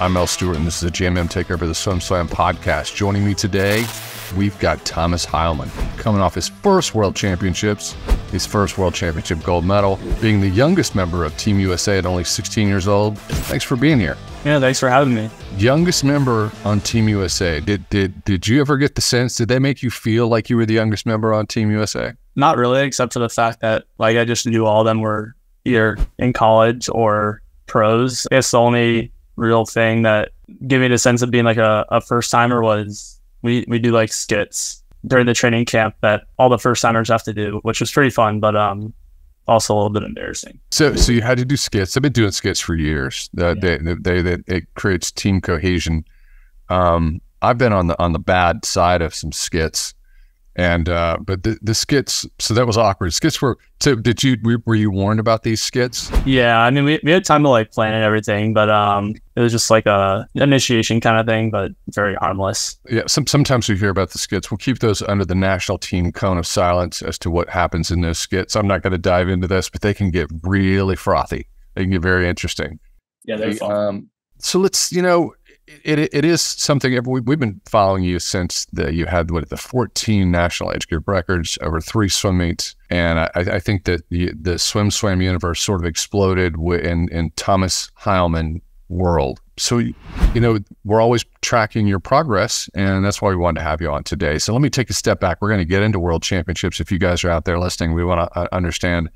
I'm Mel Stewart, and this is the JMM Takeover the SwimSwam podcast. Joining me today, we've got Thomas Heilman, coming off his first World Championships, his first World Championship gold medal, being the youngest member of Team USA at only 16 years old. Thanks for being here. Yeah, thanks for having me. Youngest member on Team USA. Did did did you ever get the sense? Did they make you feel like you were the youngest member on Team USA? Not really, except for the fact that like I just knew all of them were either in college or pros. It's the only real thing that gave me the sense of being like a, a first timer was we, we do like skits during the training camp that all the first timers have to do, which was pretty fun, but um also a little bit embarrassing. So so you had to do skits. I've been doing skits for years. Uh, yeah. they, they, they, it creates team cohesion. Um, I've been on the on the bad side of some skits and uh, but the, the skits, so that was awkward. Skits were. So did you were you warned about these skits? Yeah, I mean we, we had time to like plan and everything, but um, it was just like a initiation kind of thing, but very harmless. Yeah, some, sometimes we hear about the skits. We'll keep those under the national team cone of silence as to what happens in those skits. I'm not going to dive into this, but they can get really frothy. They can get very interesting. Yeah, they're fun. Um, so let's you know it, it is something we've been following you since the, you had what the 14 national age group records over three swim meets, and I, I think that the, the SwimSwam universe sort of exploded in in Thomas Heilman world. So you know we're always tracking your progress, and that's why we wanted to have you on today. So let me take a step back. We're going to get into World Championships. If you guys are out there listening, we want to uh, understand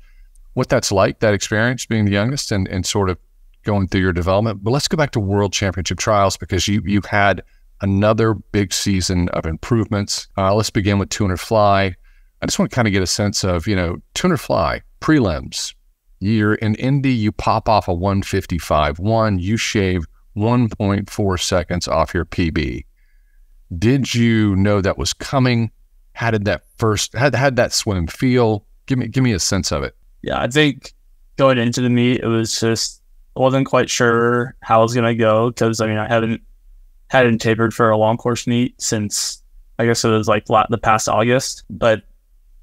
what that's like, that experience being the youngest, and and sort of going through your development. But let's go back to World Championship trials because you you had another big season of improvements. Uh, let's begin with 200 fly. I just want to kind of get a sense of you know 200 fly prelims. You're in Indy, you pop off a 155 one, you shave 1.4 seconds off your PB. Did you know that was coming? How did that first had had that swim feel? Give me give me a sense of it. Yeah, I think going into the meet, it was just wasn't quite sure how I was gonna go because I mean I haven't hadn't tapered for a long course meet since I guess it was like the past August, but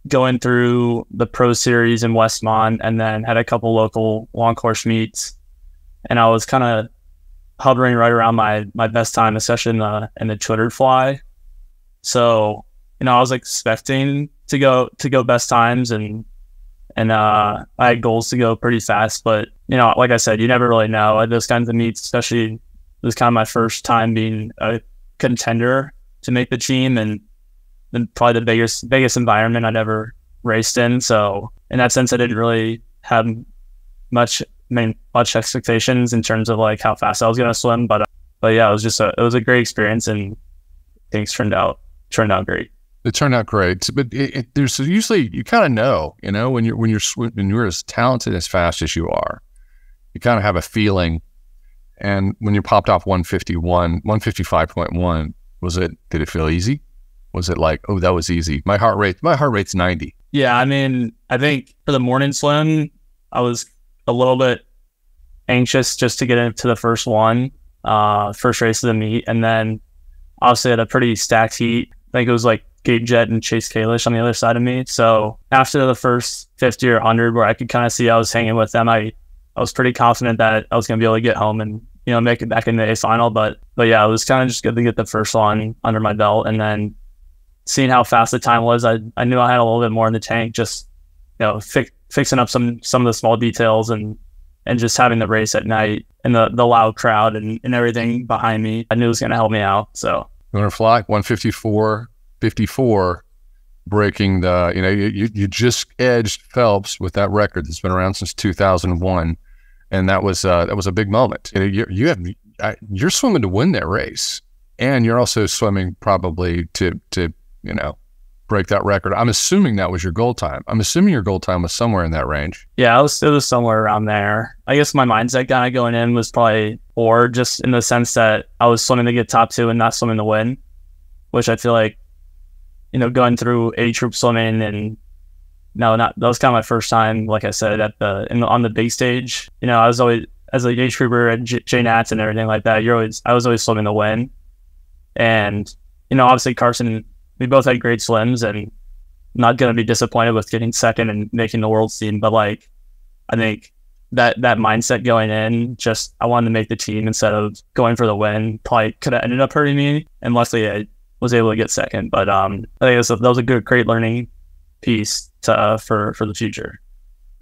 going through the pro series in Westmont and then had a couple local long course meets, and I was kind of hovering right around my my best time, especially in the in the Twitter fly. So you know I was expecting to go to go best times and and uh, I had goals to go pretty fast. But you know, like I said, you never really know those kinds of meets, especially was kind of my first time being a contender to make the team, and then probably the biggest biggest environment I'd ever raced in. So in that sense, I didn't really have much I mean, much expectations in terms of like how fast I was going to swim. But uh, but yeah, it was just a it was a great experience, and things turned out turned out great it turned out great. But it, it, there's usually you kind of know, you know, when you're when you're when you're as talented as fast as you are, you kind of have a feeling. And when you popped off 151, 155.1, was it? Did it feel easy? Was it like, oh, that was easy? My heart rate, my heart rate's 90. Yeah, I mean, I think for the morning swim, I was a little bit anxious just to get into the first one, uh, first race of the meet, and then obviously had a pretty stacked heat. I think it was like Gabe Jett and Chase Kalisz on the other side of me. So after the first 50 or 100, where I could kind of see I was hanging with them, I, I was pretty confident that I was going to be able to get home and, you know, make it back in the A final. But, but yeah, it was kind of just good to get the first one under my belt. And then seeing how fast the time was, I, I knew I had a little bit more in the tank, just, you know, fi- fixing up some, some of the small details and, and just having the race at night and the, the loud crowd and, and everything behind me, I knew it was going to help me out. So, you want to fly 154 54, breaking the, you know, you, you just edged Phelps with that record that's been around since 2001. And that was, uh, that was a big moment. You, know, you, have, you're swimming to win that race. And you're also swimming probably to, to, you know, break that record. I'm assuming that was your goal time. I'm assuming your goal time was somewhere in that range. Yeah, it was, it was somewhere around there. I guess my mindset kind of going in was probably or just in the sense that I was swimming to get top two and not swimming to win, which I feel like you know, going through A troop swimming and no, not that was kind of my first time, like I said, at the, in, on the big stage. You know, I was always as a age grouper at J, J Nats and everything like that. You're always I was always swimming to win, and you know, obviously Carson, we both had great swims, and not gonna be disappointed with getting second and making the world scene. But like, I think that that mindset going in, just I wanted to make the team instead of going for the win, probably could have ended up hurting me. And luckily, I was able to get second. But um, I think that was a good, great learning piece to, uh, for for the future.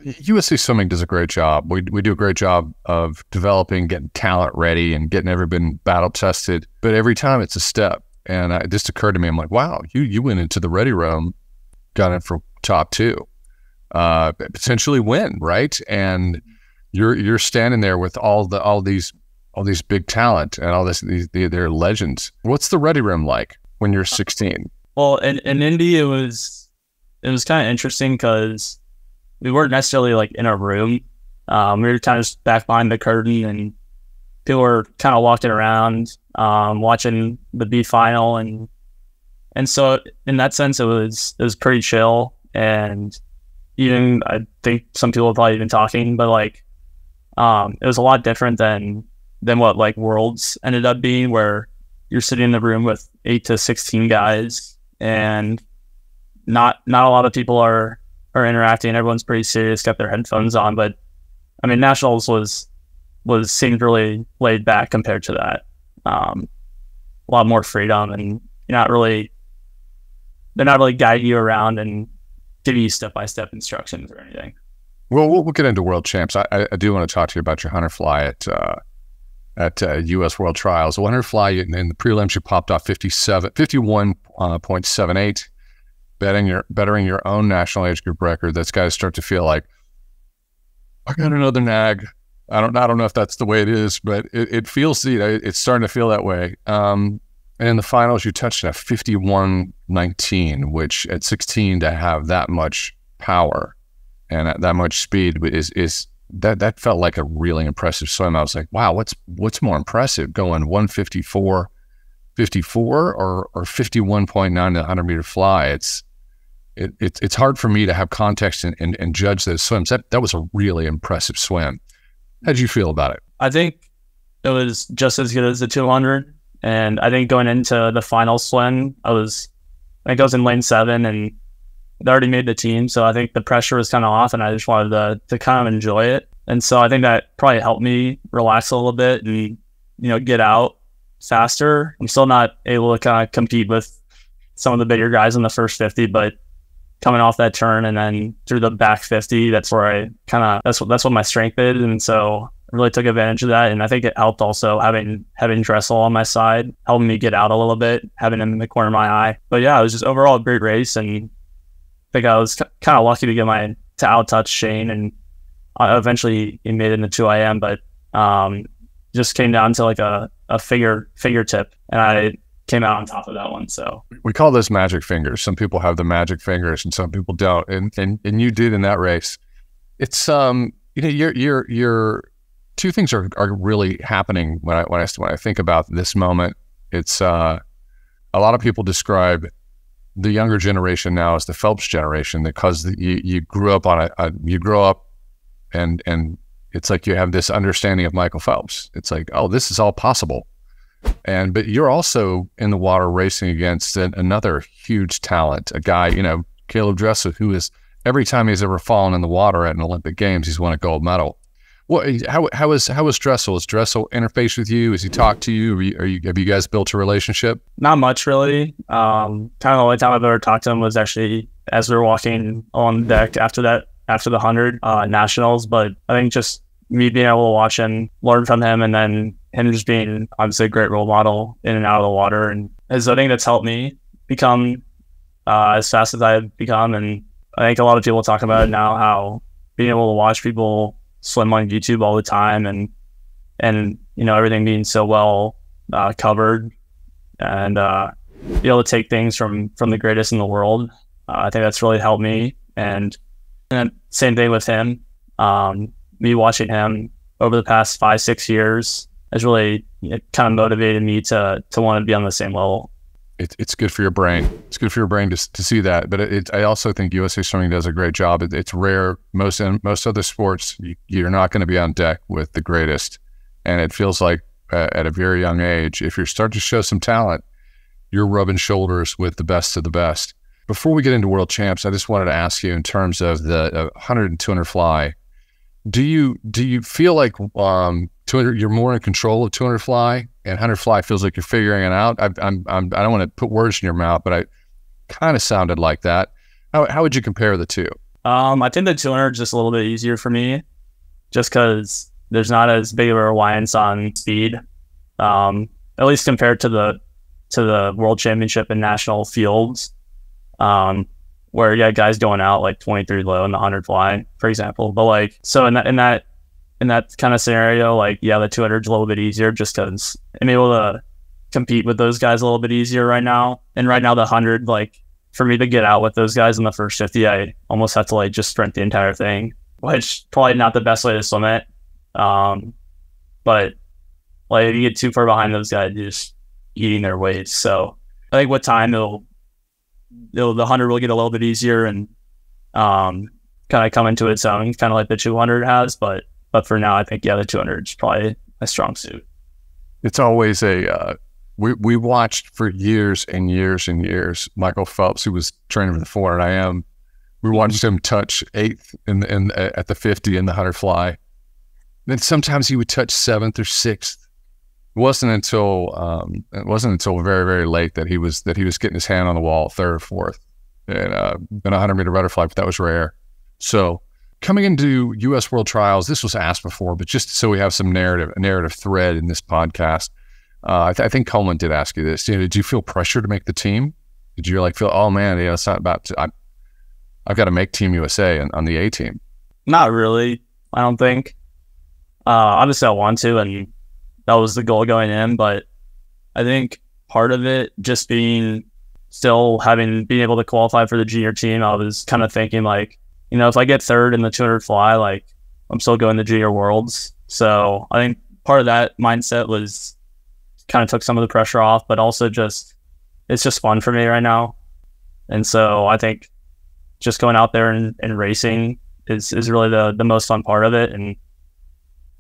USA Swimming does a great job. We, we do a great job of developing, getting talent ready, and getting everybody battle tested. But every time it's a step. And it just occurred to me, I'm like, wow, you you went into the ready room, got in for top two, uh, potentially win, right? And you're you're standing there with all the all these all these big talent and all this these they're legends. What's the ready room like when you're 16? Well, in, in Indy, it was it was kind of interesting because we weren't necessarily like in a room. Um, we were kind of just back behind the curtain, and people were kind of walking around, um, watching the B final, and and so in that sense, it was it was pretty chill, and even I think some people have probably even talking, but like um, it was a lot different than than what like Worlds ended up being, where you're sitting in the room with eight to sixteen guys, and not not a lot of people are are interacting. Everyone's pretty serious, got their headphones on. But I mean, Nationals was was seemed really laid back compared to that. Um, a lot more freedom, and you're not really they're not really guiding you around and giving you step by step instructions or anything. Well, we'll get into world champs. I, I, do want to talk to you about your hunter fly at uh, at uh, U.S. World Trials. The hunter fly in, in the prelims, you popped off 57, 51.78, uh, your bettering your own national age group record. That's got to start to feel like I got another nag. I don't I don't know if that's the way it is, but it, it feels you know, it's starting to feel that way. Um, and in the finals, you touched a 51-19, which at 16 to have that much power and that much speed is is that that felt like a really impressive swim. I was like, wow, what's what's more impressive, going 154, 54 or or 51.9 to 100 meter fly? It's it, it, it's hard for me to have context and, and, and judge those swims. That that was a really impressive swim. How did you feel about it? I think it was just as good as the 200. And I think going into the final swim, I was, I think I was in lane seven and I'd already made the team. So I think the pressure was kind of off and I just wanted to, to kind of enjoy it. And so I think that probably helped me relax a little bit and, you know, get out faster. I'm still not able to kind of compete with some of the bigger guys in the first 50, but coming off that turn and then through the back 50, that's where I kind of, that's what, that's what my strength is. And so I really took advantage of that. And I think it helped also having, having Dressel on my side, helping me get out a little bit, having him in the corner of my eye. But yeah, it was just overall a great race. And think I was kind of lucky to get my, to out touch Shaine and I eventually he made it into 2 IM, but, um, just came down to like a, a figure, figure tip. And I, came out on top of that one. So we call those magic fingers. Some people have the magic fingers and some people don't. And and and you did in that race. It's um you know you're you're you're two things are, are really happening when I when I when I think about this moment. It's uh a lot of people describe the younger generation now is the Phelps generation because you, you grew up on a, a you grow up and and it's like you have this understanding of Michael Phelps. It's like, oh, this is all possible and but you're also in the water racing against an, another huge talent, a guy, you know, Caeleb Dressel, who is every time he's ever fallen in the water at an Olympic Games, he's won a gold medal. What? How? How is how is Dressel? Is Dressel interface with you? Has he talked to you? Are you, are you have you guys built a relationship? Not much, really. Um, kind of the only time I've ever talked to him was actually as we were walking on deck after that after the hundred uh, nationals. But I think just me being able to watch and learn from him, and then him just being obviously a great role model in and out of the water, and is I think that's helped me become uh, as fast as I've become. And I think a lot of people talk about it now how being able to watch people swim on YouTube all the time, and and you know everything being so well uh, covered, and uh, be able to take things from from the greatest in the world. Uh, I think that's really helped me, and and same thing with him. Um, me watching him over the past five, six years has really it kind of motivated me to to want to be on the same level. It, it's good for your brain. It's good for your brain to, to see that. But it, it, I also think USA Swimming does a great job. It, it's rare. Most in most other sports, you, are not going to be on deck with the greatest. And it feels like uh, at a very young age, if you're starting to show some talent, you're rubbing shoulders with the best of the best. Before we get into world champs, I just wanted to ask you in terms of the uh, 100 and 200 fly, do you do you feel like um 200 you're more in control of 200 fly and 100 fly feels like you're figuring it out? I, I'm, I'm I don't want to put words in your mouth, but I kind of sounded like that. How how would you compare the two? Um, I think the 200 is just a little bit easier for me, just because there's not as big of a reliance on speed. Um, at least compared to the to the World Championship and national fields. Um, where yeah, guys going out like 23 low in the 100 fly, for example. But like, so in that in that in that kind of scenario, like yeah, the 200 is a little bit easier just because I'm able to compete with those guys a little bit easier right now. And right now, the 100, like for me to get out with those guys in the first 50, I almost have to like just sprint the entire thing, which probably not the best way to swim it. Um, but like if you get too far behind those guys, you're just eating their weights. So I think with time it'll the 100 will get a little bit easier and um, kind of come into its own, kind of like the 200 has. But but for now, I think yeah, the 200 is probably a strong suit. It's always a uh, we we watched for years and years and years Michael Phelps, who was training for the 400 IM. We watched him touch eighth in in at the 50 in the 100 fly. Then sometimes he would touch seventh or sixth it wasn't until um, it wasn't until very very late that he was that he was getting his hand on the wall third or fourth in uh, in a hundred meter butterfly, but that was rare. So coming into U.S. World Trials, this was asked before, but just so we have some narrative a narrative thread in this podcast, uh, I, th- I, think Coleman did ask you this. You know, did you feel pressure to make the team? Did you like feel, oh man, it's not about to, I, I've got to make Team USA on, on the A team? Not really. I don't think. Uh, obviously, I want to, and that was the goal going in. But I think part of it just being still having being able to qualify for the junior team, I was kind of thinking like, you know, if I get third in the 200 fly, like I'm still going to junior worlds. So I think part of that mindset was kind of took some of the pressure off, but also just it's just fun for me right now. And so I think just going out there and, and racing is, is really the, the most fun part of it. And,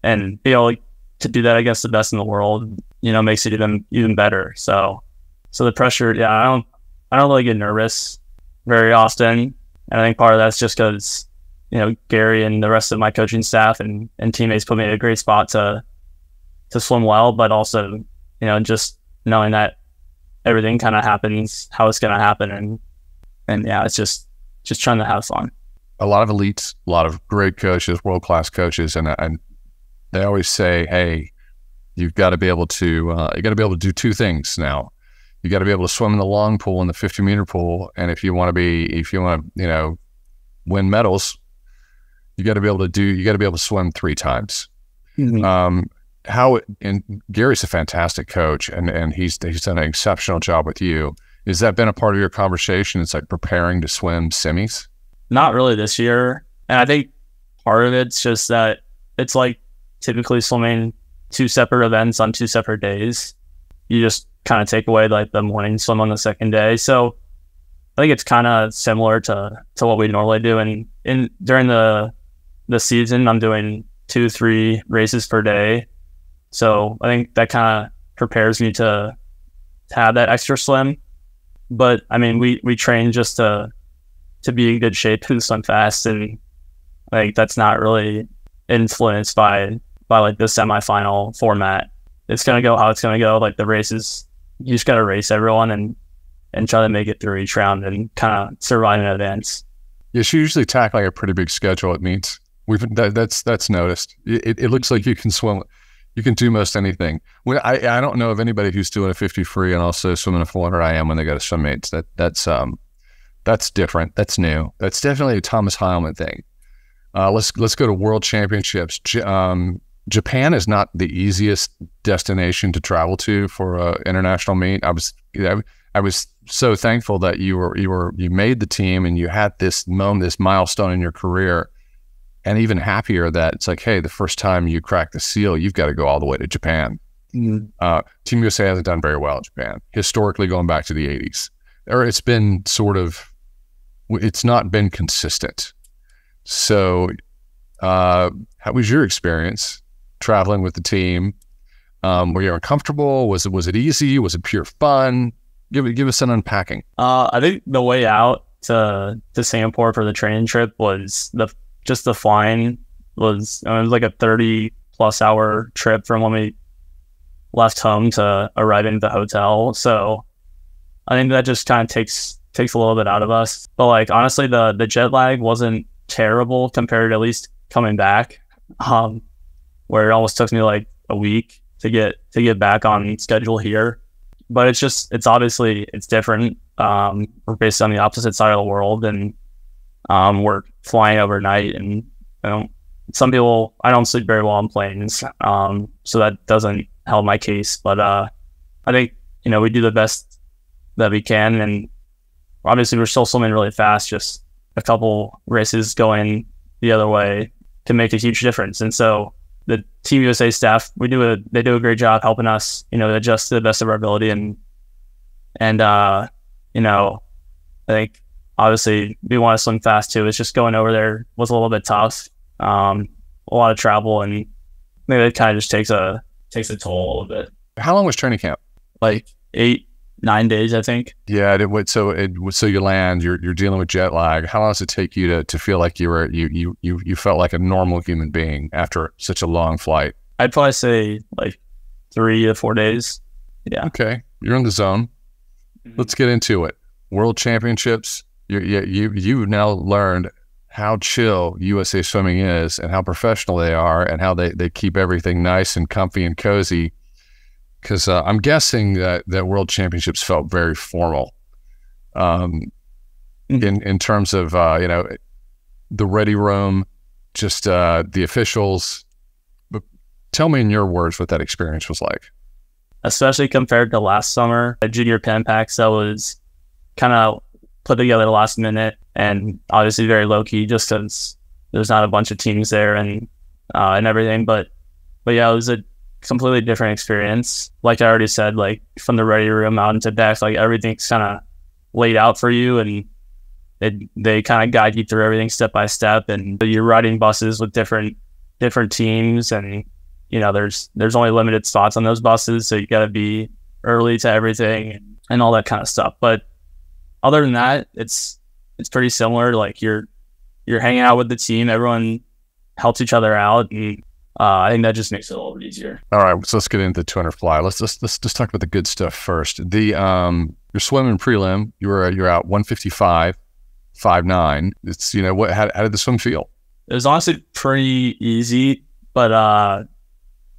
and, you know, to do that against the best in the world, you know, makes it even even better. So, so the pressure, yeah, I don't, I don't really get nervous very often, and I think part of that's just because you know Gary and the rest of my coaching staff and and teammates put me in a great spot to to swim well, but also you know just knowing that everything kind of happens how it's going to happen, and and yeah, it's just just trying to have fun. A lot of elites, a lot of great coaches, world class coaches, and and they always say, "Hey, you've got to be able to uh, you got to be able to do two things now. You got to be able to swim in the long pool and the 50 meter pool, and if you want to be if you want to you know win medals, you got to be able to do you got to be able to swim three times." Mm-hmm. Um, how and Gary's a fantastic coach, and and he's he's done an exceptional job with you. Has that been a part of your conversation? It's like preparing to swim semis. Not really this year, and I think part of it's just that it's like typically swimming two separate events on two separate days. You just kind of take away like the morning swim on the second day. So I think it's kind of similar to to what we normally do. And in during the the season, I'm doing two three races per day. So I think that kind of prepares me to, to have that extra swim. But I mean, we we train just to to be in good shape and swim fast, and like that's not really influenced by by like the semifinal format. It's gonna go how it's gonna go. Like the races, you just gotta race everyone and and try to make it through each round and kind of survive in advance. Yeah, she usually tackling a pretty big schedule at meets. We've that, that's that's noticed. It, it looks like you can swim, you can do most anything. When I I don't know of anybody who's doing a fifty free and also swimming a four hundred IM when they go to swim meets. That that's um that's different. That's new. That's definitely a Thomas Heilman thing. Uh, let's let's go to World Championships. Um, Japan is not the easiest destination to travel to for an international meet. I was I was so thankful that you were you were you made the team and you had this moment, this milestone in your career, and even happier that it's like, hey, the first time you crack the seal, you've got to go all the way to Japan. Mm-hmm. Uh, Team USA hasn't done very well in Japan historically, going back to the '80s, or it's been sort of, it's not been consistent. So, uh, how was your experience? Traveling with the team? Um, were you uncomfortable? Was it was it easy? Was it pure fun? Give give us an unpacking. Uh, I think the way out to to Singapore for the training trip was the just the flying was it was like a thirty plus hour trip from when we left home to arriving at the hotel. So I think that just kind of takes takes a little bit out of us. But like honestly, the the jet lag wasn't terrible compared to at least coming back. Um, where it almost took me like a week to get to get back on schedule here. But it's just it's obviously it's different. Um, we're based on the opposite side of the world, and um, we're flying overnight. And you know, some people I don't sleep very well on planes, um, so that doesn't help my case. But uh, I think you know we do the best that we can, and obviously we're still swimming really fast. Just a couple races going the other way to make a huge difference. And so the Team USA staff, we do a they do a great job helping us, you know, adjust to the best of our ability and and uh, you know, I think obviously we want to swim fast too. It's just going over there was a little bit tough. Um, a lot of travel and maybe it kind of just takes a takes a toll a little bit. How long was training camp? Like eight, nine days, I think. Yeah, it would. So it so you land. You're you're dealing with jet lag. How long does it take you to, to feel like you were you you you you felt like a normal human being after such a long flight? I'd probably say like three to four days. Yeah. Okay, you're in the zone. Mm-hmm. Let's get into it. World Championships. You you you you now learned how chill USA Swimming is and how professional they are and how they, they keep everything nice and comfy and cozy because uh, I'm guessing that that World Championships felt very formal, um, mm-hmm. in in terms of uh, you know the ready room, just uh, the officials. But tell me in your words what that experience was like. Especially compared to last summer at Junior Pan Pacs, that was kind of put together last minute and obviously very low key, just because there's not a bunch of teams there and uh, and everything. But but yeah, it was a completely different experience. Like I already said, like from the ready room out into back, like everything's kind of laid out for you and it, they kind of guide you through everything step by step. And you're riding buses with different, different teams. And, you know, there's, there's only limited spots on those buses. So you got to be early to everything and, all that kind of stuff. But other than that, it's, it's pretty similar. Like you're, you're hanging out with the team. Everyone helps each other out and uh, I think that just makes it a little bit easier. All right, so let's get into the 200 fly. Let's let's let's just talk about the good stuff first. The um, your swimming prelim, you were you're out 155, five nine. It's you know what? How, how did the swim feel? It was honestly pretty easy, but uh,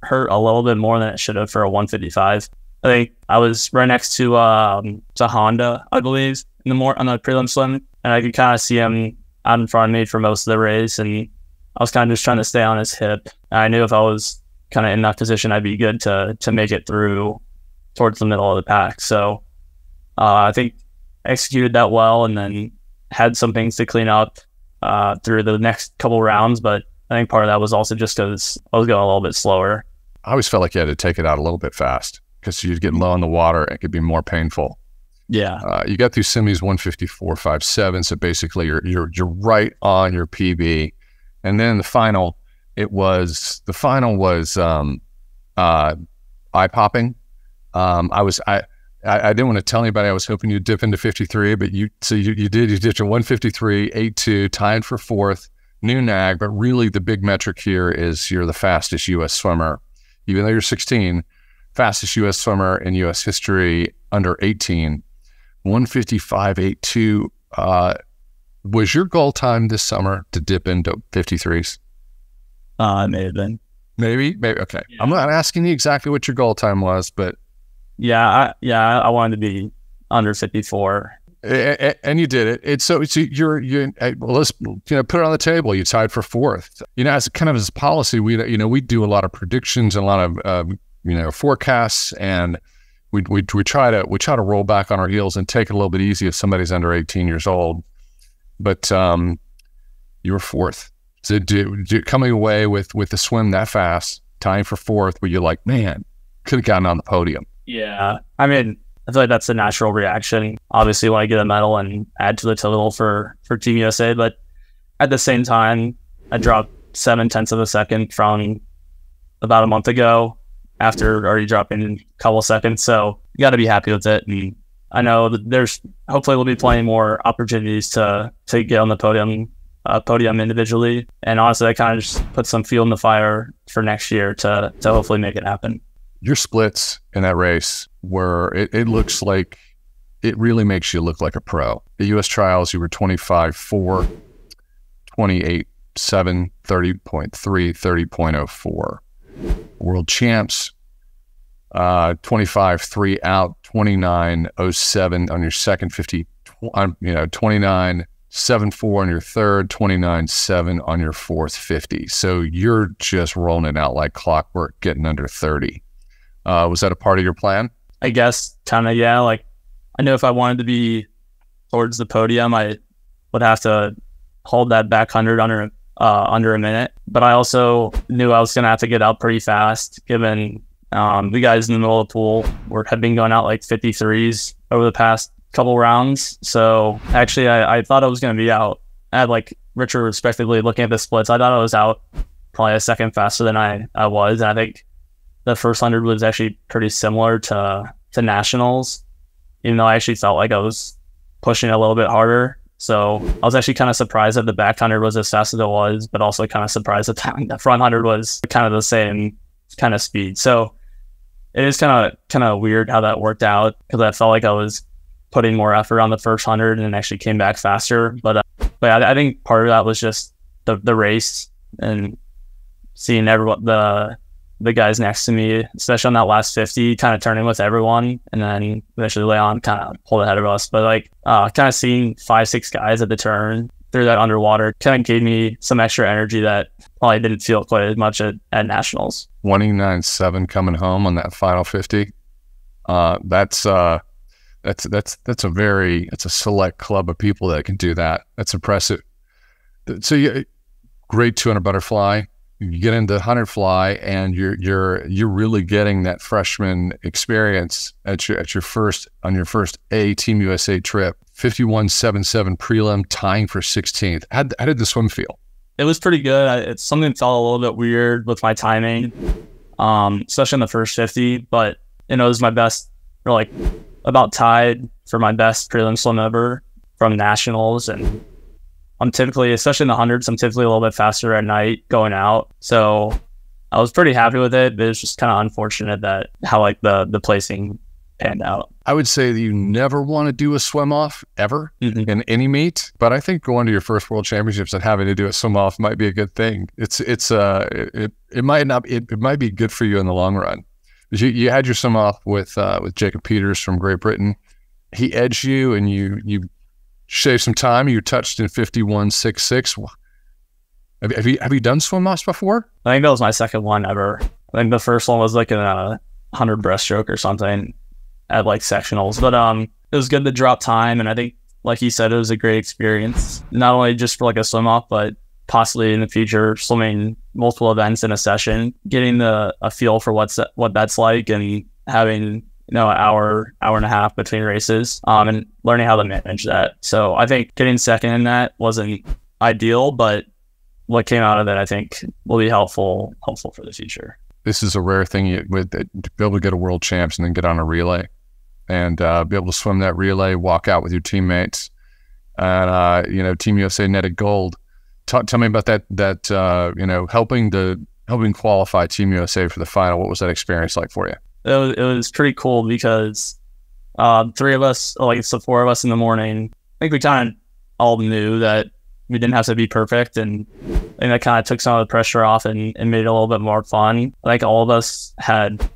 hurt a little bit more than it should have for a 155. I think I was right next to um to Honda, I believe, in the more on the prelim swim, and I could kind of see him out in front of me for most of the race, and I was kind of just trying to stay on his hip. I knew if I was kind of in that position, I'd be good to to make it through towards the middle of the pack. So uh, I think executed that well, and then had some things to clean up uh, through the next couple rounds. But I think part of that was also just because I was going a little bit slower. I always felt like you had to take it out a little bit fast because you'd get low in the water. It could be more painful. Yeah. Uh, you got through semis 154.57. So basically, you're, you're, you're right on your PB. And then the final, it was the final was um, uh, eye popping. Um, I was I, I, I didn't want to tell anybody I was hoping you'd dip into 53, but you so you, you did you did your 153, 82, tied for fourth, new nag. But really, the big metric here is you're the fastest U.S. swimmer, even though you're 16, fastest U.S. swimmer in U.S. history under 18, 155.82. Uh, was your goal time this summer to dip into 53s? Uh, it may have been. Maybe, maybe. Okay. Yeah. I'm not asking you exactly what your goal time was, but yeah, I, yeah, I wanted to be under 54. And you did it. It's so, so you're you well, let's you know put it on the table. You tied for fourth. You know, as kind of as policy, we you know we do a lot of predictions and a lot of uh, you know forecasts, and we, we we try to we try to roll back on our heels and take it a little bit easy if somebody's under 18 years old but um, you were fourth. So do, do, coming away with with the swim that fast, tying for fourth, where you're like, man, could have gotten on the podium. Yeah, I mean, I feel like that's a natural reaction. Obviously, want to get a medal and add to the total for for Team USA, but at the same time, I dropped seven tenths of a second from about a month ago after already dropping a couple seconds. So you got to be happy with it. And I know there's hopefully there'll be plenty more opportunities to to get on the podium uh, podium individually. And honestly, that kind of just put some fuel in the fire for next year to to hopefully make it happen. Your splits in that race were it, it looks like it really makes you look like a pro. The US trials, you were 25 4, 28 7, 30.3, 30.04. World champs, uh, 25 3 out, 29 07 on your second 50, you know, 29 7 4 on your third, 29 7 on your fourth 50. So you're just rolling it out like clockwork, getting under 30. Uh, was that a part of your plan? I guess kind of, yeah. Like, I know if I wanted to be towards the podium, I would have to hold that back 100 under, uh, under a minute. But I also knew I was going to have to get out pretty fast given um, the guys in the middle of the pool were had been going out like 53s over the past couple rounds. So actually, I, I thought I was going to be out. I had like Richard respectively looking at the splits. I thought I was out probably a second faster than I, I was. And I think the first hundred was actually pretty similar to to nationals, even though I actually felt like I was pushing a little bit harder. So I was actually kind of surprised that the back hundred was as fast as it was, but also kind of surprised that the front hundred was kind of the same kind of speed. So it is kind of kind of weird how that worked out because I felt like I was putting more effort on the first hundred and actually came back faster. But uh, but I, I, think part of that was just the the race and seeing everyone the the guys next to me, especially on that last fifty, kind of turning with everyone, and then eventually Leon kind of pulled ahead of us. But like uh, kind of seeing five six guys at the turn through that underwater kind of gave me some extra energy that probably didn't feel quite as much at, at nationals. 29.7 coming home on that final 50. Uh, that's uh, that's that's that's a very it's a select club of people that can do that. That's impressive. So you great 200 butterfly. You get into 100 fly, and you're you're you're really getting that freshman experience at your at your first on your first A Team USA trip. 51.77 prelim, tying for 16th. How, how did the swim feel? It was pretty good. I, it's something felt a little bit weird with my timing, um, especially in the first 50. But you know, it was my best, or like about tied for my best prelim swim ever from nationals. And I'm typically, especially in the hundreds, I'm typically a little bit faster at night going out. So I was pretty happy with it. But it's just kind of unfortunate that how like the the placing panned out. I would say that you never want to do a swim off ever mm-hmm. in any meet, but I think going to your first world championships and having to do a swim off might be a good thing. It's it's uh it, it might not it, it might be good for you in the long run. You, you had your swim off with uh, with Jacob Peters from Great Britain. He edged you and you you shaved some time. You touched in fifty one six six. Have, have you have you done swim offs before? I think that was my second one ever. I think the first one was like in a hundred breaststroke or something at like sectionals. But um, it was good to drop time, and I think, like you said, it was a great experience. Not only just for like a swim off, but possibly in the future swimming multiple events in a session, getting the a feel for what's what that's like, and having you know an hour hour and a half between races, um, and learning how to manage that. So I think getting second in that wasn't ideal, but what came out of it, I think, will be helpful helpful for the future. This is a rare thing you, with to be able to get a world champs and then get on a relay and uh, be able to swim that relay, walk out with your teammates, and uh, you know, Team USA netted gold. Tell me about that. That uh, you know, helping to helping qualify Team USA for the final. What was that experience like for you? It was, it was pretty cool because um, three of us, like it's the four of us in the morning. I think we kind of all knew that we didn't have to be perfect, and and that kind of took some of the pressure off and, and made it a little bit more fun. Like all of us had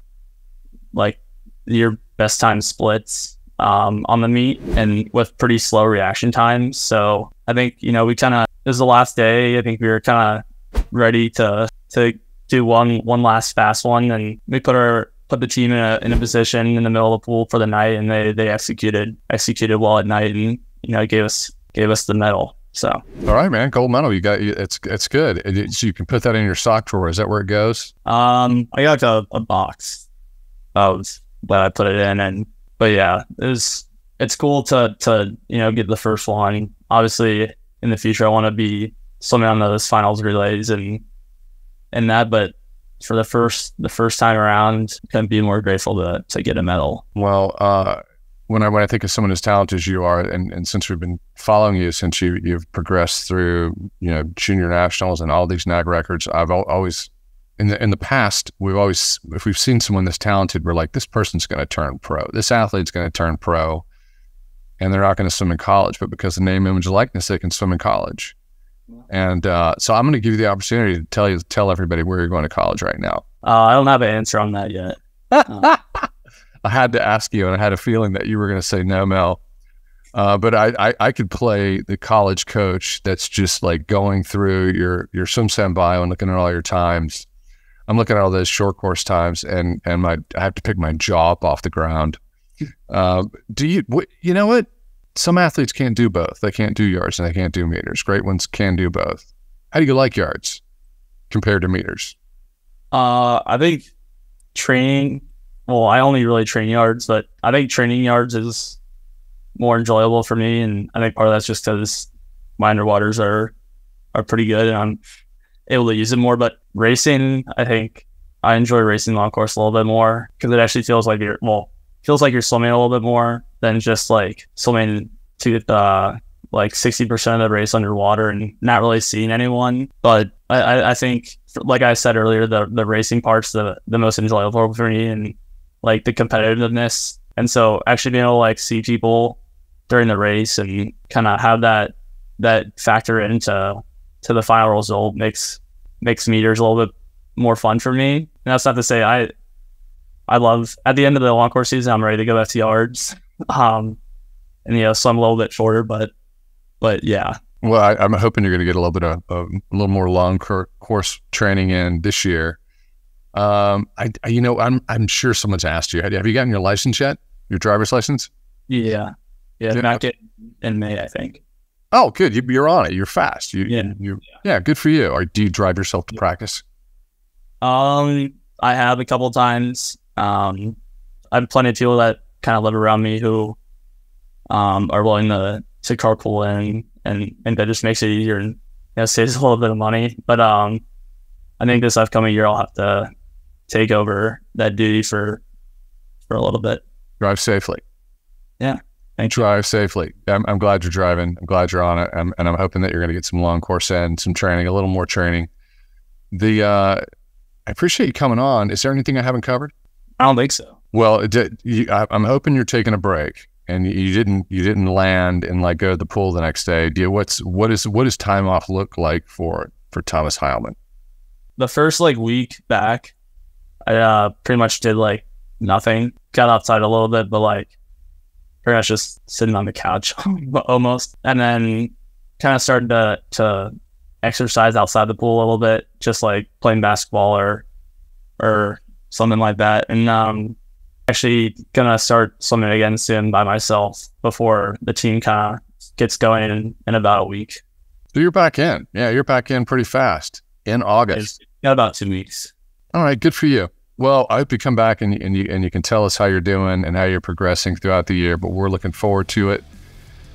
like your best time splits um, on the meet and with pretty slow reaction times. So I think, you know, we kind of, it was the last day. I think we were kind of ready to, to do one, one last fast one. And we put our, put the team in a, in a position in the middle of the pool for the night and they, they executed, executed well at night and, you know, gave us, gave us the medal. So, all right, man, gold medal. You got it's it's good. It, so you can put that in your sock drawer. Is that where it goes? Um, I got a, a box of but I put it in and but yeah, it's it's cool to to you know get the first one. Obviously, in the future, I want to be swimming on those finals relays and and that. But for the first the first time around, couldn't be more grateful to to get a medal. Well, uh, when I when I think of someone as talented as you are, and, and since we've been following you since you you've progressed through you know junior nationals and all these NAG records, I've al- always in the in the past we've always if we've seen someone that's talented, we're like this person's going to turn pro, this athlete's going to turn pro, and they're not going to swim in college, but because of name, image, likeness, they can swim in college. And uh, so I'm going to give you the opportunity to tell you tell everybody where you're going to college right now. Uh, I don't have an answer on that yet. I had to ask you, and I had a feeling that you were going to say no, Mel. Uh, but I, I, I could play the college coach that's just like going through your your swim SwimSwam bio and looking at all your times. I'm looking at all those short course times, and and my I have to pick my jaw up off the ground. Uh, do you wh- you know what? Some athletes can't do both. They can't do yards and they can't do meters. Great ones can do both. How do you like yards compared to meters? Uh, I think training. Well, I only really train yards, but I think training yards is more enjoyable for me, and I think part of that's just because my underwaters are are pretty good, and I'm able to use it more. But racing, I think I enjoy racing long course a little bit more because it actually feels like you're well, feels like you're swimming a little bit more than just like swimming to uh like sixty percent of the race underwater and not really seeing anyone. But I, I, think, like I said earlier, the the racing part's the the most enjoyable for me, and like the competitiveness. And so actually being able to like see people during the race and kind of have that that factor into to the final result makes makes meters a little bit more fun for me. And that's not to say I I love at the end of the long course season I'm ready to go back to yards. Um and you know, so I'm a little bit shorter, but but yeah. Well, I, I'm hoping you're going to get a little bit of a little more long course training in this year. Um, I, I, you know, I'm I'm sure someone's asked you. Have you gotten your license yet? Your driver's license? Yeah, yeah, Yeah. back in, in May, I think. Oh, good. You, you're on it. You're fast. You, Yeah. You, yeah. Good for you. Or do you drive yourself to Yeah. practice? Um, I have a couple times. Um, I have plenty of people that kind of live around me who, um, are willing to to carpool in, and and that just makes it easier and you know, saves a little bit of money. But um, I think this upcoming year I'll have to take over that duty for for a little bit. Drive safely. Thank you. Drive safely. I'm, I'm glad you're driving. I'm glad you're on it. I'm, and I'm hoping that you're going to get some long course in, some training, a little more training. The uh, I appreciate you coming on. Is there anything I haven't covered? I don't think so. Well, it did, you, I, I'm hoping you're taking a break, and you didn't you didn't land and like go to the pool the next day. Do you, what's what is what does time off look like for for Thomas Heilman? The first like week back, I uh, pretty much did like nothing. Got outside a little bit, but like pretty much just sitting on the couch almost. And then kind of started to to exercise outside the pool a little bit, just like playing basketball or or something like that. And um actually gonna start swimming again soon by myself before the team kind of gets going in, in about a week. So you're back in. Yeah, you're back in pretty fast in August. It's got about two weeks. All right, good for you. Well, I hope you come back and, and you and you can tell us how you're doing and how you're progressing throughout the year. But we're looking forward to it.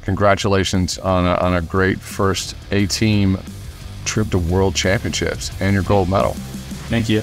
Congratulations on a, on a great first A team trip to World Championships and your gold medal. Thank you.